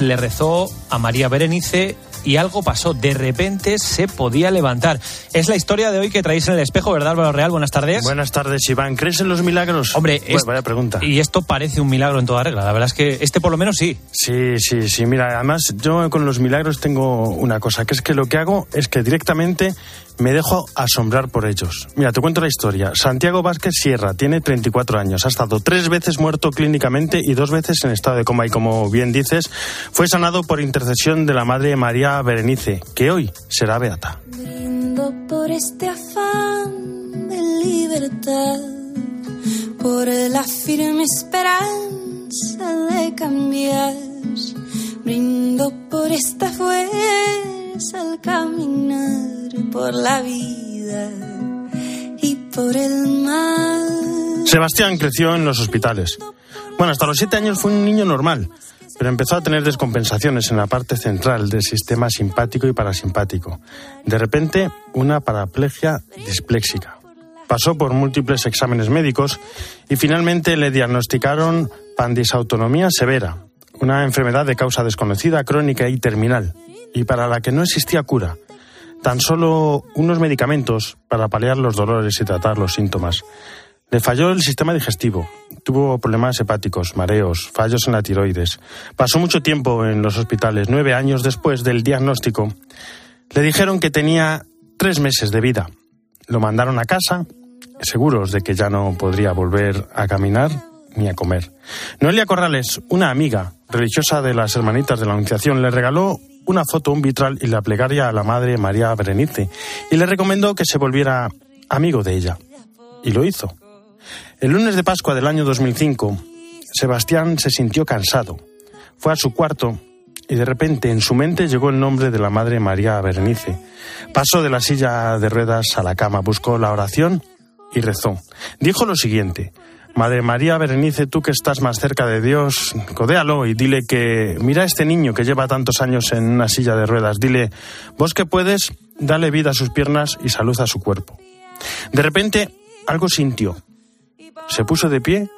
le rezó a María Berenice y algo pasó. De repente se podía levantar. Es la historia de hoy que traéis en el espejo, ¿verdad, Álvaro Real? Buenas tardes. Buenas tardes, Iván. ¿Crees en los milagros? Hombre, Bueno, vaya pregunta. Y esto parece un milagro en toda regla. La verdad es que este por lo menos sí. Sí, sí, sí. Mira, además yo con los milagros tengo una cosa, que es que lo que hago es que directamente me dejo asombrar por ellos. Mira, te cuento la historia. Santiago Vázquez Sierra tiene 34 años, ha estado tres veces muerto clínicamente y dos veces en estado de coma y como bien dices, fue sanado por intercesión de la Madre María Berenice, que hoy será beata. Brindo por este afán de libertad, por la firme esperanza de cambiar. Brindo por esta fuerza al caminar por la vida y por el mal. Sebastián creció en los hospitales. Bueno, hasta los siete años fue un niño normal, pero empezó a tener descompensaciones en la parte central del sistema simpático y parasimpático. De repente, una paraplegia displéxica. Pasó por múltiples exámenes médicos y finalmente le diagnosticaron pandisautonomía severa, una enfermedad de causa desconocida, crónica y terminal, y para la que no existía cura. Tan solo unos medicamentos para paliar los dolores y tratar los síntomas. Le falló el sistema digestivo, tuvo problemas hepáticos, mareos, fallos en la tiroides. Pasó mucho tiempo en los hospitales. Nueve años después del diagnóstico, le dijeron que tenía tres meses de vida. Lo mandaron a casa, seguros de que ya no podría volver a caminar ni a comer. Noelia Corrales, una amiga religiosa de las Hermanitas de la Anunciación, le regaló una foto, un vitral y la plegaria a la Madre María Berenice y le recomendó que se volviera amigo de ella. Y lo hizo. El lunes de Pascua del año 2005, Sebastián se sintió cansado. Fue a su cuarto y de repente en su mente llegó el nombre de la Madre María Berenice. Pasó de la silla de ruedas a la cama, buscó la oración y rezó. Dijo lo siguiente, Madre María Berenice, tú que estás más cerca de Dios, codéalo y dile que mira a este niño que lleva tantos años en una silla de ruedas, dile, vos que puedes, dale vida a sus piernas y salud a su cuerpo. De repente algo sintió. Se puso de pie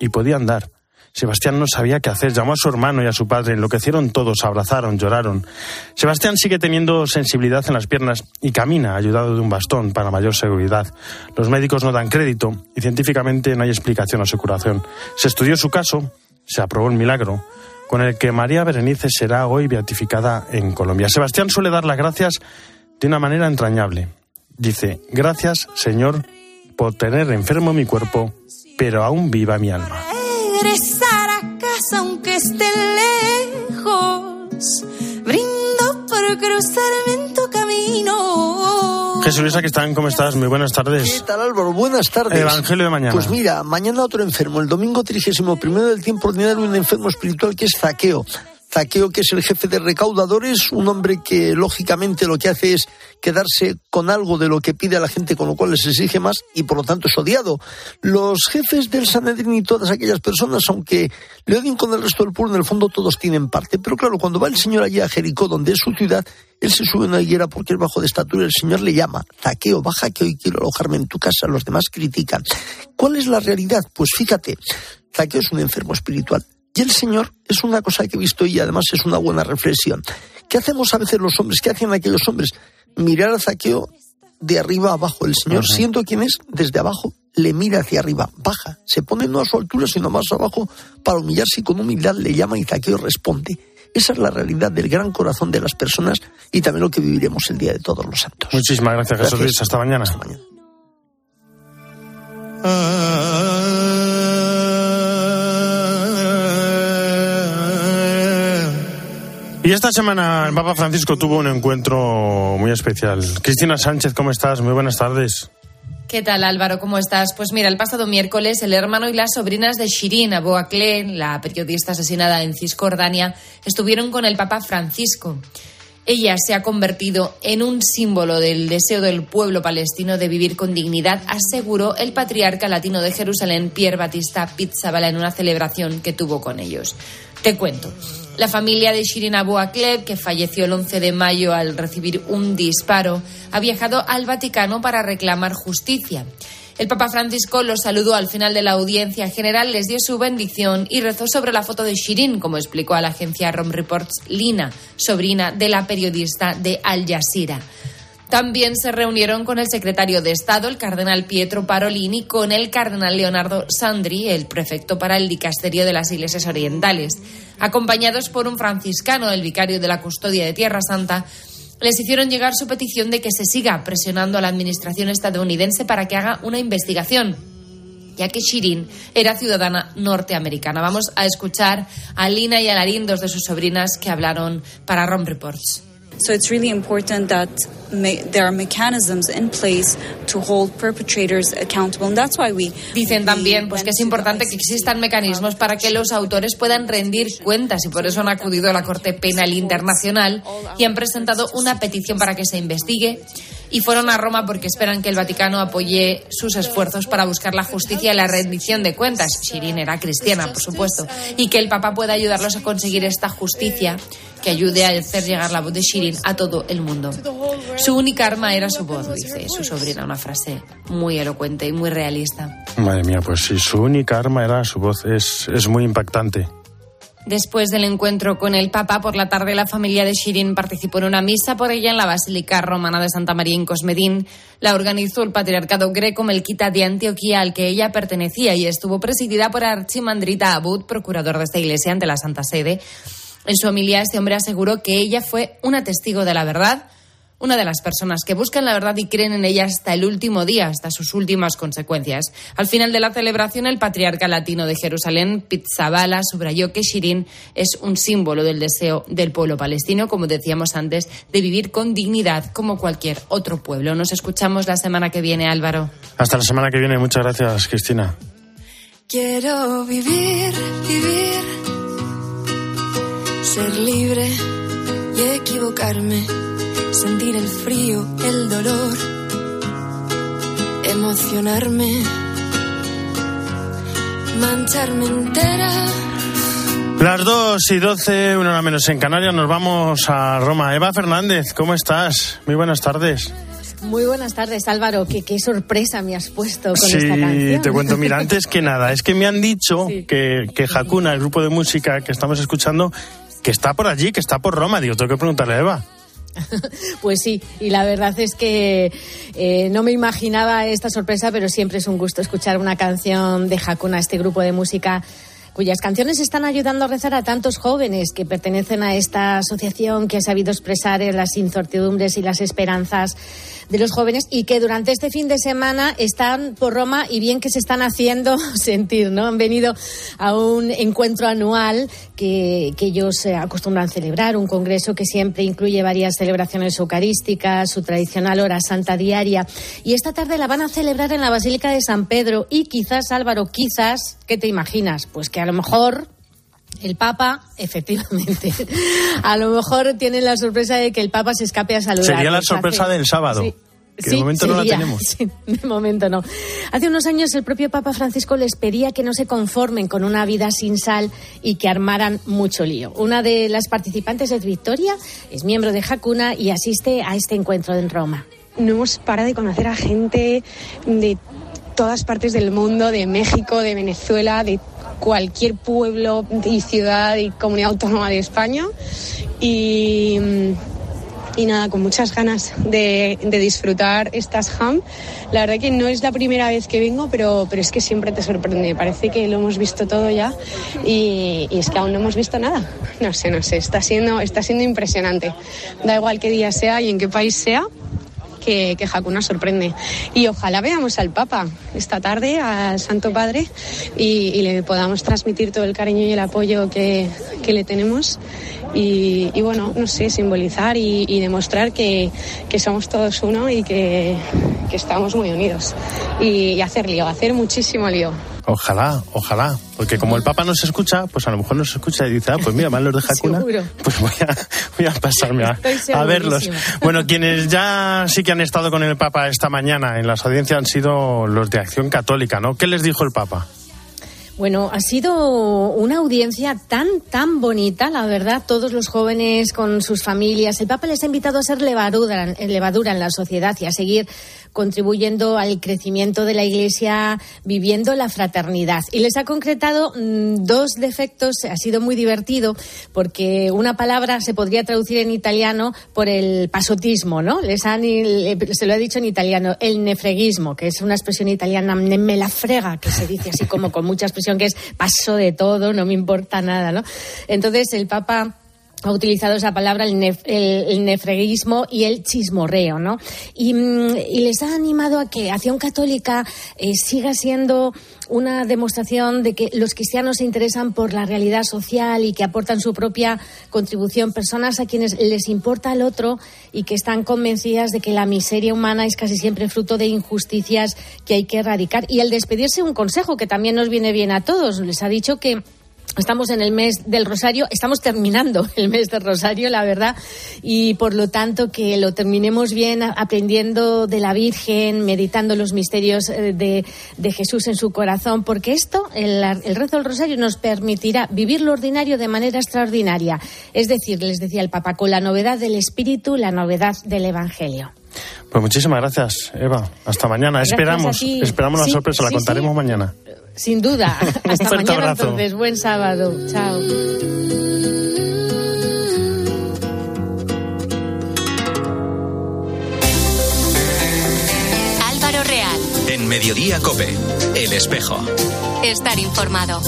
y podía andar. Sebastián no sabía qué hacer, llamó a su hermano y a su padre, enloquecieron todos, abrazaron, lloraron. Sebastián sigue teniendo sensibilidad en las piernas y camina ayudado de un bastón para mayor seguridad. Los médicos no dan crédito y científicamente no hay explicación a su curación. Se estudió su caso, se aprobó el milagro, con el que María Berenice será hoy beatificada en Colombia. Sebastián suele dar las gracias de una manera entrañable. Dice, gracias Señor por tener enfermo mi cuerpo, pero aún viva mi alma. Regresar a casa aunque esté lejos. Brindo por cruzarme en tu camino. Jesús Luisa, que están? ¿Cómo estás? Muy buenas ¿Qué tardes. tal Álvaro? Buenas tardes. Evangelio de mañana. Pues mira, mañana otro enfermo, el domingo 31 del tiempo ordinario, un enfermo espiritual que es Zaqueo. Zaqueo, que es el jefe de recaudadores, un hombre que lógicamente lo que hace es quedarse con algo de lo que pide a la gente, con lo cual les exige más y por lo tanto es odiado. Los jefes del Sanedrín y todas aquellas personas, aunque le odien con el resto del pueblo, en el fondo todos tienen parte. Pero claro, cuando va el Señor allí a Jericó, donde es su ciudad, él se sube una higuera porque es bajo de estatura, el Señor le llama, Zaqueo, baja que hoy quiero alojarme en tu casa, los demás critican. ¿Cuál es la realidad? Pues fíjate, Zaqueo es un enfermo espiritual. Y el Señor es una cosa que he visto y además es una buena reflexión. ¿Qué hacemos a veces los hombres? ¿Qué hacen aquellos hombres? Mirar a Zaqueo de arriba abajo. El Señor, siendo quien es, desde abajo le mira hacia arriba, baja, se pone no a su altura, sino más abajo, para humillarse y con humildad le llama y Zaqueo responde. Esa es la realidad del gran corazón de las personas y también lo que viviremos el día de todos los santos. Muchísimas gracias, Jesús. Luis. Hasta mañana. Hasta mañana. Y esta semana el Papa Francisco tuvo un encuentro muy especial. Cristina Sánchez, ¿cómo estás? Muy buenas tardes. ¿Qué tal Álvaro? ¿Cómo estás? Pues mira, el pasado miércoles el hermano y las sobrinas de Shirin Abu la periodista asesinada en Cisjordania, estuvieron con el Papa Francisco. Ella se ha convertido en un símbolo del deseo del pueblo palestino de vivir con dignidad, aseguró el patriarca latino de Jerusalén, Pierre Batista Pizzabala, en una celebración que tuvo con ellos. Te cuento. La familia de Shirin Abu Akleh, que falleció el 11 de mayo al recibir un disparo, ha viajado al Vaticano para reclamar justicia. El Papa Francisco los saludó al final de la audiencia general, les dio su bendición y rezó sobre la foto de Shirin, como explicó a la agencia Rom Reports Lina, sobrina de la periodista de Al Jazeera. También se reunieron con el secretario de Estado, el cardenal Pietro Parolini, con el cardenal Leonardo Sandri, el prefecto para el dicasterio de las Iglesias Orientales. Acompañados por un franciscano, el vicario de la custodia de Tierra Santa, les hicieron llegar su petición de que se siga presionando a la administración estadounidense para que haga una investigación ya que Shirin era ciudadana norteamericana. Vamos a escuchar a Lina y a Larín, dos de sus sobrinas, que hablaron para ROM Reports. So it's really important that there are mechanisms in place to hold perpetrators accountable, and that's why we. Dicen también, pues que es importante que existan mecanismos para que los autores puedan rendir cuentas y por eso han acudido a la Corte Penal Internacional y han presentado una petición para que se investigue y fueron a Roma porque esperan que el Vaticano apoye sus esfuerzos para buscar la justicia y la rendición de cuentas. Shirin era cristiana, por supuesto, y que el Papa pueda ayudarlos a conseguir esta justicia que ayude a hacer llegar la voz de Shirin a todo el mundo. Su única arma era su voz, dice su sobrina, una frase muy elocuente y muy realista. Madre mía, pues si su única arma era su voz, es, es muy impactante. Después del encuentro con el Papa, por la tarde la familia de Shirin participó en una misa por ella en la Basílica Romana de Santa María en Cosmedín. La organizó el patriarcado greco Melquita de Antioquía, al que ella pertenecía, y estuvo presidida por Archimandrita Abud, procurador de esta iglesia ante la Santa Sede. En su homilía, este hombre aseguró que ella fue una testigo de la verdad, una de las personas que buscan la verdad y creen en ella hasta el último día, hasta sus últimas consecuencias. Al final de la celebración, el patriarca latino de Jerusalén, Pizzabala, subrayó que Shirin es un símbolo del deseo del pueblo palestino, como decíamos antes, de vivir con dignidad como cualquier otro pueblo. Nos escuchamos la semana que viene, Álvaro. Hasta la semana que viene. Muchas gracias, Cristina. Quiero vivir, vivir, ser libre y equivocarme sentir el frío, el dolor, emocionarme, mancharme entera. Las 2 y 12, una hora menos en Canarias, nos vamos a Roma. Eva Fernández, ¿cómo estás? Muy buenas tardes. Muy buenas tardes, Álvaro. Qué, qué sorpresa me has puesto con sí, esta canción. te cuento. Mira, antes que nada, es que me han dicho Sí. que, que Hakuna, el grupo de música que estamos escuchando, que está por allí, que está por Roma. Digo, tengo que preguntarle a Eva. Pues sí, y la verdad es que eh, no me imaginaba esta sorpresa, pero siempre es un gusto escuchar una canción de Hakuna, este grupo de música cuyas canciones están ayudando a rezar a tantos jóvenes que pertenecen a esta asociación que ha sabido expresar las incertidumbres y las esperanzas de los jóvenes y que durante este fin de semana están por Roma y bien que se están haciendo sentir, ¿no? Han venido a un encuentro anual que, ellos eh, acostumbran celebrar, un congreso que siempre incluye varias celebraciones eucarísticas, su tradicional hora santa diaria. Y esta tarde la van a celebrar en la Basílica de San Pedro y quizás, Álvaro, quizás, ¿qué te imaginas? Pues que a lo mejor el Papa, efectivamente, a lo mejor tienen la sorpresa de que el Papa se escape a saludar. Sería la sorpresa del sábado, que de momento no la sería. tenemos. Sí, de momento no. Hace unos años el propio Papa Francisco les pedía que no se conformen con una vida sin sal y que armaran mucho lío. Una de las participantes es Victoria, es miembro de Hakuna y asiste a este encuentro en Roma. no hemos parado de conocer a gente de todas partes del mundo, de México, de Venezuela, de cualquier pueblo y ciudad y comunidad autónoma de España. Y, y nada, con muchas ganas de, de disfrutar estas ham. La verdad que no es la primera vez que vengo, pero, pero es que siempre te sorprende. Parece que lo hemos visto todo ya y, y es que aún no hemos visto nada. No sé, no sé, está siendo, está siendo impresionante. Da igual qué día sea y en qué país sea, que, que Hakuna sorprende. Y ojalá veamos al Papa esta tarde, al Santo Padre, y, le podamos transmitir todo el cariño y el apoyo que, que le tenemos. Y, y bueno, no sé, simbolizar y, y demostrar que, que somos todos uno y que, que estamos muy unidos. Y, y hacer lío, hacer muchísimo lío. Ojalá, ojalá. Porque como el Papa no se escucha, pues a lo mejor no se escucha y dice, ah, pues mira, van los de Hakuna. Seguro. Pues voy a, voy a pasarme a, verlos. Bueno, quienes ya sí que han estado con el Papa esta mañana en las audiencias han sido los de Acción Católica, ¿no? ¿Qué les dijo el Papa? Bueno, ha sido una audiencia tan, tan bonita, la verdad, todos los jóvenes con sus familias. El Papa les ha invitado a ser levadura, levadura en la sociedad y a seguir contribuyendo al crecimiento de la Iglesia, viviendo la fraternidad. Y les ha concretado mm, dos defectos, ha sido muy divertido, porque una palabra se podría traducir en italiano por el pasotismo, ¿no? Les han, se lo ha dicho en italiano, el nefreguismo, que es una expresión italiana, me la frega, que se dice así como con mucha expresión, que es paso de todo, no me importa nada, ¿no? Entonces el Papa ha utilizado esa palabra, el, nefreguismo y el chismorreo, ¿no? Y, mm, les ha animado a que Acción Católica eh, siga siendo una demostración de que los cristianos se interesan por la realidad social y que aportan su propia contribución, personas a quienes les importa el otro y que están convencidas de que la miseria humana es casi siempre fruto de injusticias que hay que erradicar. Y al despedirse, un consejo que también nos viene bien a todos. Les ha dicho que Estamos en el mes del Rosario, estamos terminando el mes del Rosario, la verdad, y por lo tanto que lo terminemos bien aprendiendo de la Virgen, meditando los misterios eh, de, Jesús en su corazón, porque esto, el, el, rezo del Rosario, nos permitirá vivir lo ordinario de manera extraordinaria. Es decir, les decía el Papa, con la novedad del Espíritu, la novedad del Evangelio. Pues muchísimas gracias, Eva. Hasta mañana. esperamos, esperamos la sorpresa, la contaremos mañana. Sin duda. Hasta mañana entonces. Buen sábado. Chao. Álvaro Real. En Mediodía Cope. El espejo. Estar informado.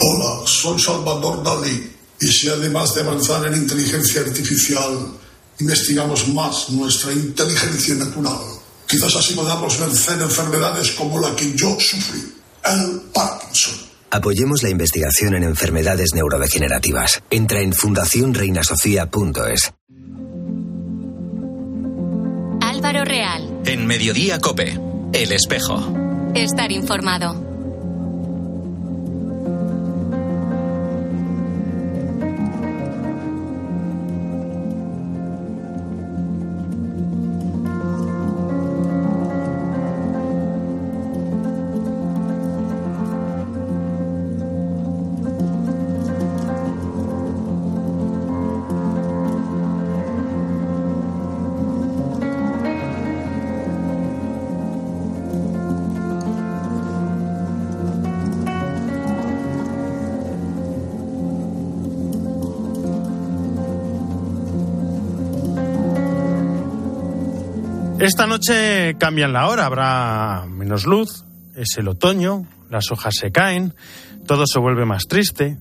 Hola, soy Salvador Dalí. Y si además de avanzar en inteligencia artificial, investigamos más nuestra inteligencia natural Quizás así podamos vencer enfermedades como la que yo sufrí, el Parkinson. Apoyemos la investigación en enfermedades neurodegenerativas. Entra en fundacionreinasofía.es. Álvaro Real. En Mediodía Cope. El espejo. Estar informado. Esta noche cambian la hora, habrá menos luz, es el otoño, las hojas se caen, todo se vuelve más triste.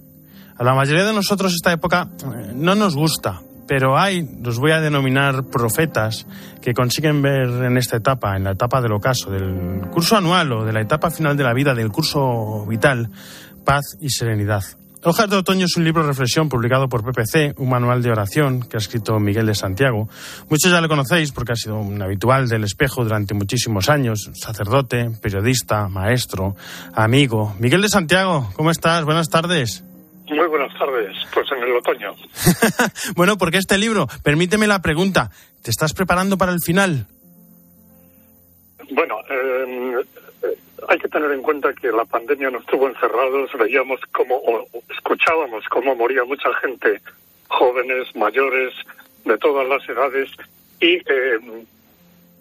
A la mayoría de nosotros esta época eh, no nos gusta, pero hay, los voy a denominar profetas, que consiguen ver en esta etapa, en la etapa del ocaso, del curso anual o de la etapa final de la vida, del curso vital, paz y serenidad. Hojas de Otoño es un libro de reflexión publicado por PPC, un manual de oración que ha escrito Miguel de Santiago. Muchos ya lo conocéis porque ha sido un habitual del espejo durante muchísimos años, sacerdote, periodista, maestro, amigo. Miguel de Santiago, ¿cómo estás? Buenas tardes. Muy buenas tardes, pues en el otoño. bueno, porque este libro, permíteme la pregunta, ¿te estás preparando para el final? Bueno, eh, hay que tener en cuenta que la pandemia nos tuvo encerrados, veíamos cómo, o escuchábamos cómo moría mucha gente, jóvenes, mayores, de todas las edades, y eh,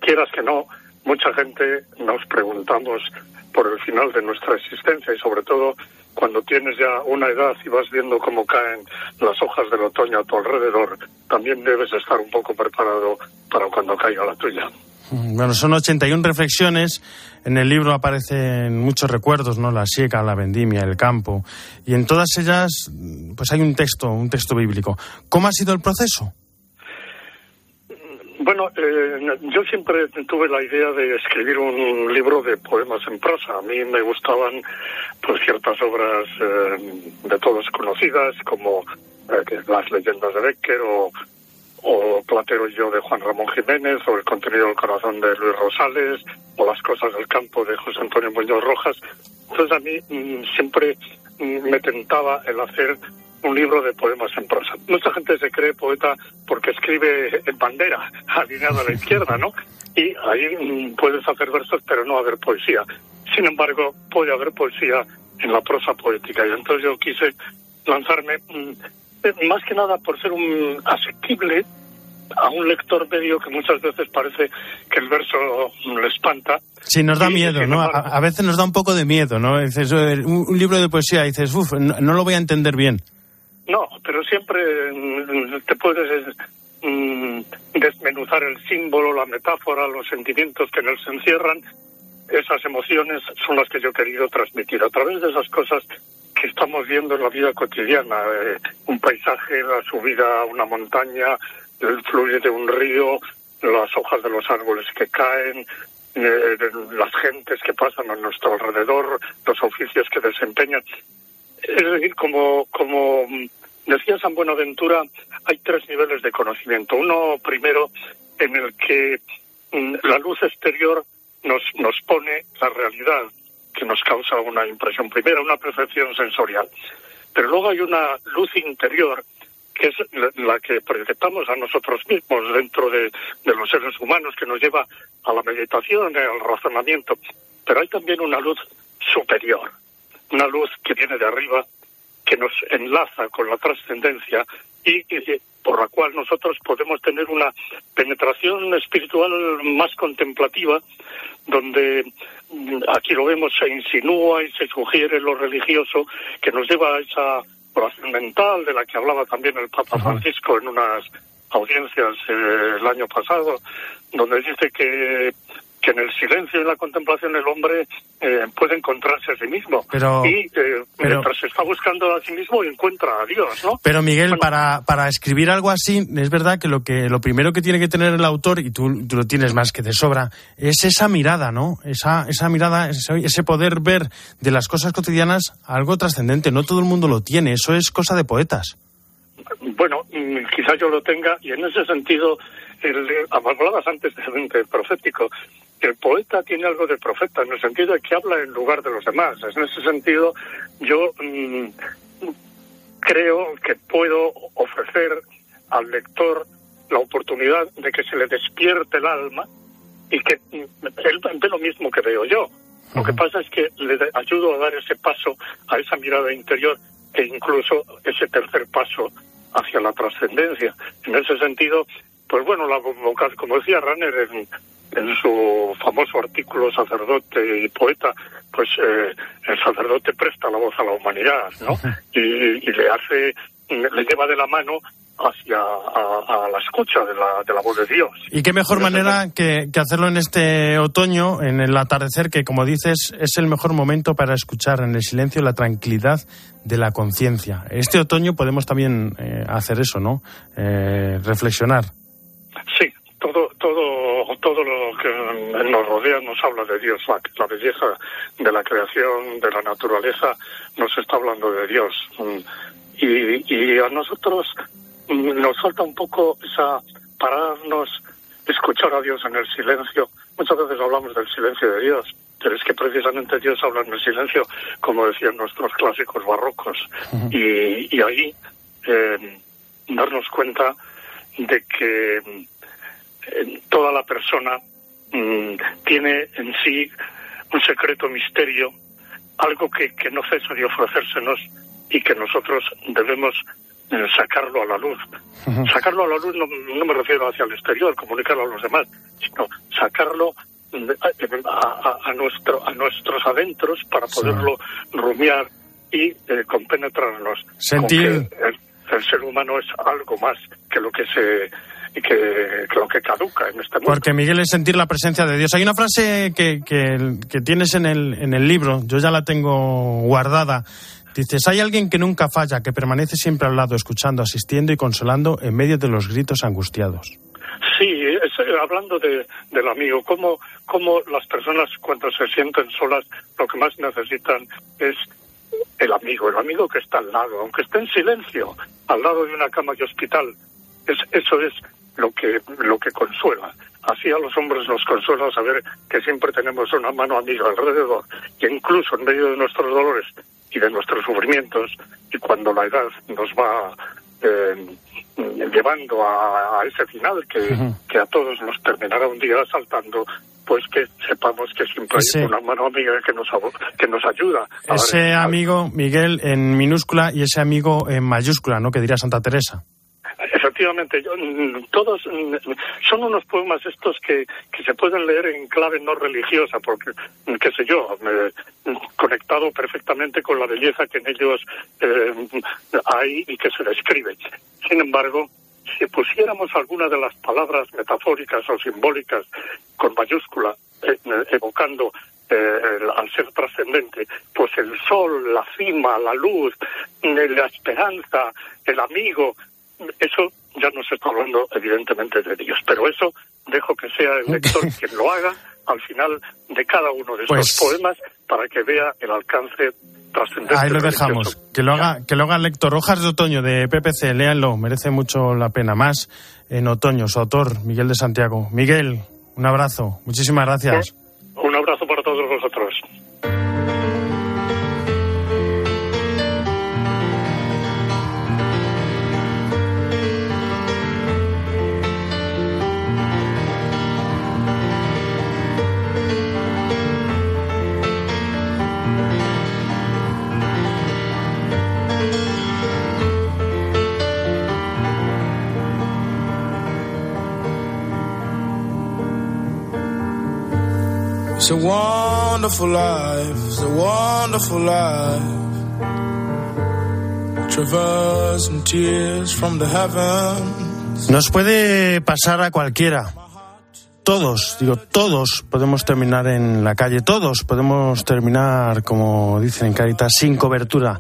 quieras que no, mucha gente nos preguntamos por el final de nuestra existencia y sobre todo cuando tienes ya una edad y vas viendo cómo caen las hojas del otoño a tu alrededor, también debes estar un poco preparado para cuando caiga la tuya. Bueno, son 81 reflexiones. En el libro aparecen muchos recuerdos, ¿no? La sieca, la vendimia, el campo. Y en todas ellas, pues hay un texto, un texto bíblico. ¿Cómo ha sido el proceso? Bueno, eh, yo siempre tuve la idea de escribir un libro de poemas en prosa. A mí me gustaban pues ciertas obras eh, de todos conocidas, como eh, las leyendas de Becker o o Platero y yo de Juan Ramón Jiménez, o El contenido del corazón de Luis Rosales, o Las cosas del campo de José Antonio Muñoz Rojas. Entonces a mí mm, siempre mm, me tentaba el hacer un libro de poemas en prosa. Mucha gente se cree poeta porque escribe en bandera, alineado a la izquierda, ¿no? Y ahí mm, puedes hacer versos, pero no haber poesía. Sin embargo, puede haber poesía en la prosa poética. Y entonces yo quise lanzarme más que nada por ser un asequible, a un lector medio que muchas veces parece que el verso le espanta. Sí, nos da miedo, ¿no? A, veces nos da un poco de miedo, ¿no? Dices, un, un libro de poesía, dices, uff, no, no lo voy a entender bien. No, pero siempre mm, te puedes mm, desmenuzar el símbolo, la metáfora, los sentimientos que en él se encierran. Esas emociones son las que yo he querido transmitir a través de esas cosas estamos viendo en la vida cotidiana. eh, un paisaje, la subida a una montaña, el fluir de un río, las hojas de los árboles que caen, eh, las gentes que pasan a nuestro alrededor, los oficios que desempeñan. Es decir, como, como decía San Buenaventura, hay tres niveles de conocimiento. Uno primero en el que mm, la luz exterior nos, nos pone la realidad, que nos causa una impresión primera, una percepción sensorial. Pero luego hay una luz interior que es la que proyectamos a nosotros mismos dentro de, de los seres humanos, que nos lleva a la meditación, al razonamiento. Pero hay también una luz superior, una luz que viene de arriba, que nos enlaza con la trascendencia y, y por la cual nosotros podemos tener una penetración espiritual más contemplativa, donde mm, aquí lo vemos, se insinúa y se sugiere lo religioso, que nos lleva a esa oración mental de la que hablaba también el Papa Francisco en unas audiencias eh, el año pasado, donde dice que que en el silencio y en la contemplación el hombre eh, puede encontrarse a sí mismo. Pero- y eh, pero- mientras se está buscando a sí mismo encuentra a Dios, ¿no? Pero Miguel, para, para escribir algo así, es verdad que lo que lo primero que tiene que tener el autor, y tú, tú lo tienes más que de sobra, es esa mirada, ¿no? Esa, esa mirada, ese, ese poder ver de las cosas cotidianas algo trascendente. No todo el mundo lo tiene, eso es cosa de poetas. Bueno, mm, quizá yo lo tenga, y en ese sentido, el, hablabas antes de mente profético, el poeta tiene algo de profeta, en el sentido de que habla en lugar de los demás. En ese sentido, yo mm, creo que puedo ofrecer al lector la oportunidad de que se le despierte el alma y que mm, él ve lo mismo que veo yo. Lo que pasa es que le ayudo a dar ese paso a esa mirada interior e incluso ese tercer paso hacia la trascendencia. En ese sentido, pues bueno, la vocal, como decía Ranner en, en su famoso artículo Sacerdote y Poeta, pues eh, el sacerdote presta la voz a la humanidad, ¿no? Y, y le hace, le lleva de la mano hacia a, a la escucha de la, de la voz de Dios. Y qué mejor manera que, que hacerlo en este otoño, en el atardecer, que como dices, es el mejor momento para escuchar en el silencio la tranquilidad de la conciencia. Este otoño podemos también eh, hacer eso, ¿no? Eh, reflexionar. Sí, todo, todo, nos rodea nos habla de Dios. La, la belleza de la creación, de la naturaleza, nos está hablando de Dios. Mm, Y, y a nosotros mm, nos falta un poco esa pararnos, escuchar a Dios en el silencio. Muchas veces hablamos del silencio de Dios, pero es que precisamente Dios habla en el silencio, como decían nuestros clásicos barrocos. Y, y ahí eh, darnos cuenta de que eh, toda la persona mm, tiene en sí un secreto misterio, algo que, que no cesa de ofrecérsenos y que nosotros debemos eh, sacarlo a la luz. Sacarlo a la luz no, no me refiero hacia el exterior, comunicarlo a los demás, sino sacarlo mm, a, a- a nuestro, a nuestros adentros para Sí. poderlo rumiar y eh, compenetrarnos. con Sentir- que el, el ser humano es algo más que lo que se que, que lo que caduca en este mundo. Porque Miguel es sentir la presencia de Dios. Hay una frase que, que, que tienes en el, en el libro, yo ya la tengo guardada. Dices, hay alguien que nunca falla, que permanece siempre al lado, escuchando, asistiendo y consolando en medio de los gritos angustiados. Sí, es, eh, hablando de, del amigo, cómo, cómo las personas cuando se sienten solas lo que más necesitan es el amigo, el amigo que está al lado, aunque esté en silencio, al lado de una cama de hospital. Es, eso es lo que, lo que consuela. Así a los hombres nos consuela saber que siempre tenemos una mano amiga alrededor, que incluso en medio de nuestros dolores y de nuestros sufrimientos, y cuando la edad nos va eh, llevando a, a ese final que, que a todos nos terminará un día asaltando, pues que sepamos que siempre Ese- hay una mano amiga que nos, que nos ayuda. a Ese amigo, Miguel, en minúscula y ese amigo en mayúscula, ¿no? Que diría Santa Teresa. Efectivamente, yo, mm, todos mm, son unos poemas estos que, que se pueden leer en clave no religiosa, porque, mm, qué sé yo, conectado perfectamente con la belleza que en ellos eh, hay y que se describe. Sin embargo, si pusiéramos alguna de las palabras metafóricas o simbólicas con mayúscula, eh, evocando eh, al ser trascendente, pues el sol, la cima, la luz, la esperanza, el amigo, eso ya no se está hablando evidentemente de Dios, pero eso dejo que sea el lector quien lo haga al final de cada uno de estos Pues- poemas para que vea el alcance trascendente. Ahí lo dejamos. Que lo haga, que lo haga el lector. Hojas de otoño de PPC, léanlo, merece mucho la pena. Más en otoño, su autor, Miguel de Santiago. Miguel, un abrazo. Muchísimas gracias. Un It's a wonderful life, a wonderful life. Traversing tears from the heavens. Nos puede pasar a cualquiera. Todos, digo, todos podemos terminar en la calle, todos podemos terminar, como dicen en Caritas, sin cobertura.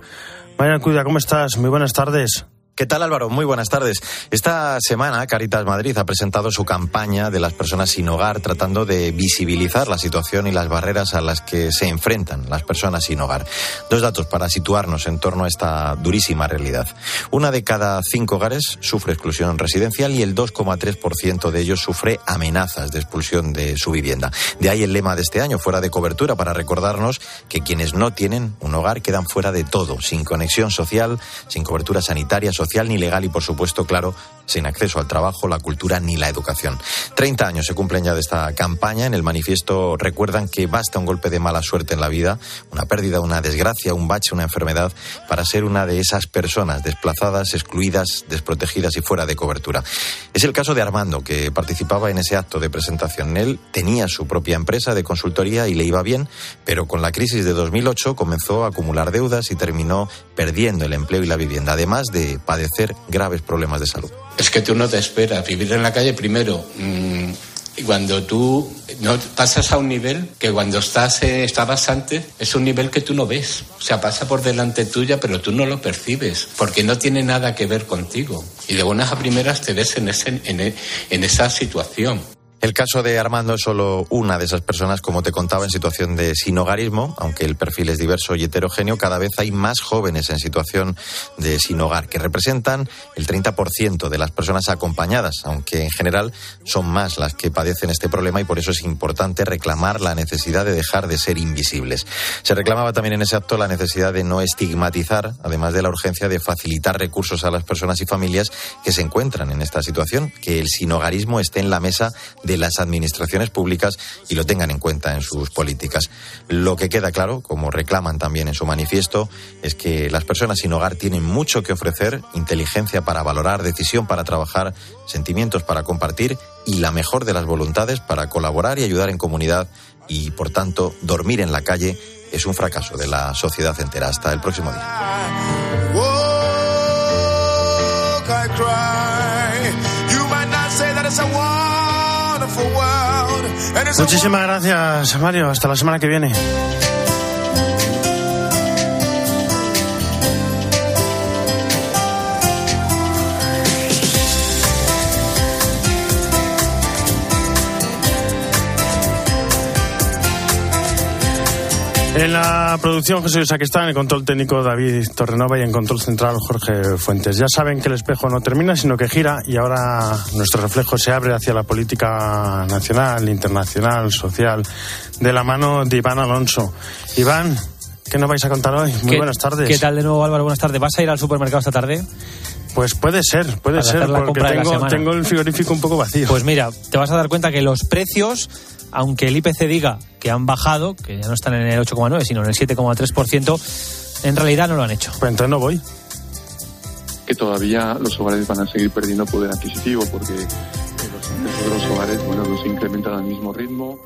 Mariana Cuida, ¿cómo estás? Muy buenas tardes. ¿Qué tal Álvaro? Muy buenas tardes. Esta semana Caritas Madrid ha presentado su campaña de las personas sin hogar tratando de visibilizar la situación y las barreras a las que se enfrentan las personas sin hogar. Dos datos para situarnos en torno a esta durísima realidad. Una de cada cinco hogares sufre exclusión residencial y el 2,3% de ellos sufre amenazas de expulsión de su vivienda. De ahí el lema de este año, fuera de cobertura, para recordarnos que quienes no tienen un hogar quedan fuera de todo, sin conexión social, sin cobertura sanitaria, social ni legal y, por supuesto, claro, sin acceso al trabajo, la cultura ni la educación. Treinta años se cumplen ya de esta campaña. En el manifiesto recuerdan que basta un golpe de mala suerte en la vida, una pérdida, una desgracia, un bache, una enfermedad, para ser una de esas personas desplazadas, excluidas, desprotegidas y fuera de cobertura. Es el caso de Armando, que participaba en ese acto de presentación. Él tenía su propia empresa de consultoría y le iba bien, pero con la crisis de 2008 comenzó a acumular deudas y terminó perdiendo el empleo y la vivienda, además de padecer graves problemas de salud. Es que tú no te esperas. Vivir en la calle primero. mm, y cuando tú no pasas a un nivel que cuando estás eh, estabas antes es un nivel que tú no ves. O sea, pasa por delante tuya, pero tú no lo percibes porque no tiene nada que ver contigo. Y de buenas a primeras te ves en esa situación. El caso de Armando es solo una de esas personas, como te contaba, en situación de sinogarismo, aunque el perfil es diverso y heterogéneo, cada vez hay más jóvenes en situación de sin hogar, que representan el 30% de las personas acompañadas, aunque en general son más las que padecen este problema y por eso es importante reclamar la necesidad de dejar de ser invisibles. Se reclamaba también en ese acto la necesidad de no estigmatizar, además de la urgencia de facilitar recursos a las personas y familias que se encuentran en esta situación, que el sinogarismo esté en la mesa de las administraciones públicas y lo tengan en cuenta en sus políticas. Lo que queda claro, como reclaman también en su manifiesto, es que las personas sin hogar tienen mucho que ofrecer, inteligencia para valorar, decisión para trabajar, sentimientos para compartir y la mejor de las voluntades para colaborar y ayudar en comunidad y, por tanto, dormir en la calle es un fracaso de la sociedad entera. Hasta el próximo día. Muchísimas gracias, Mario. Hasta la semana que viene. En la producción José Luis Sacristán, en el control técnico David Torrenova y en control central Jorge Fuentes. Ya saben que el espejo no termina, sino que gira y ahora nuestro reflejo se abre hacia la política nacional, internacional, social, de la mano de Iván Alonso. Iván, ¿qué nos vais a contar hoy? Muy ¿Qué- buenas tardes. ¿Qué tal de nuevo, Álvaro? Buenas tardes. ¿Vas a ir al supermercado esta tarde? Pues puede ser, puede Para ser, porque tengo, tengo el frigorífico un poco vacío. Pues mira, te vas a dar cuenta que los precios, aunque el IPC diga que han bajado, que ya no están en el 8,9, sino en el 7,3%, en realidad no lo han hecho. Pues entonces no voy. que todavía los hogares van a seguir perdiendo poder adquisitivo porque los ingresos de los hogares bueno, no se incrementan al mismo ritmo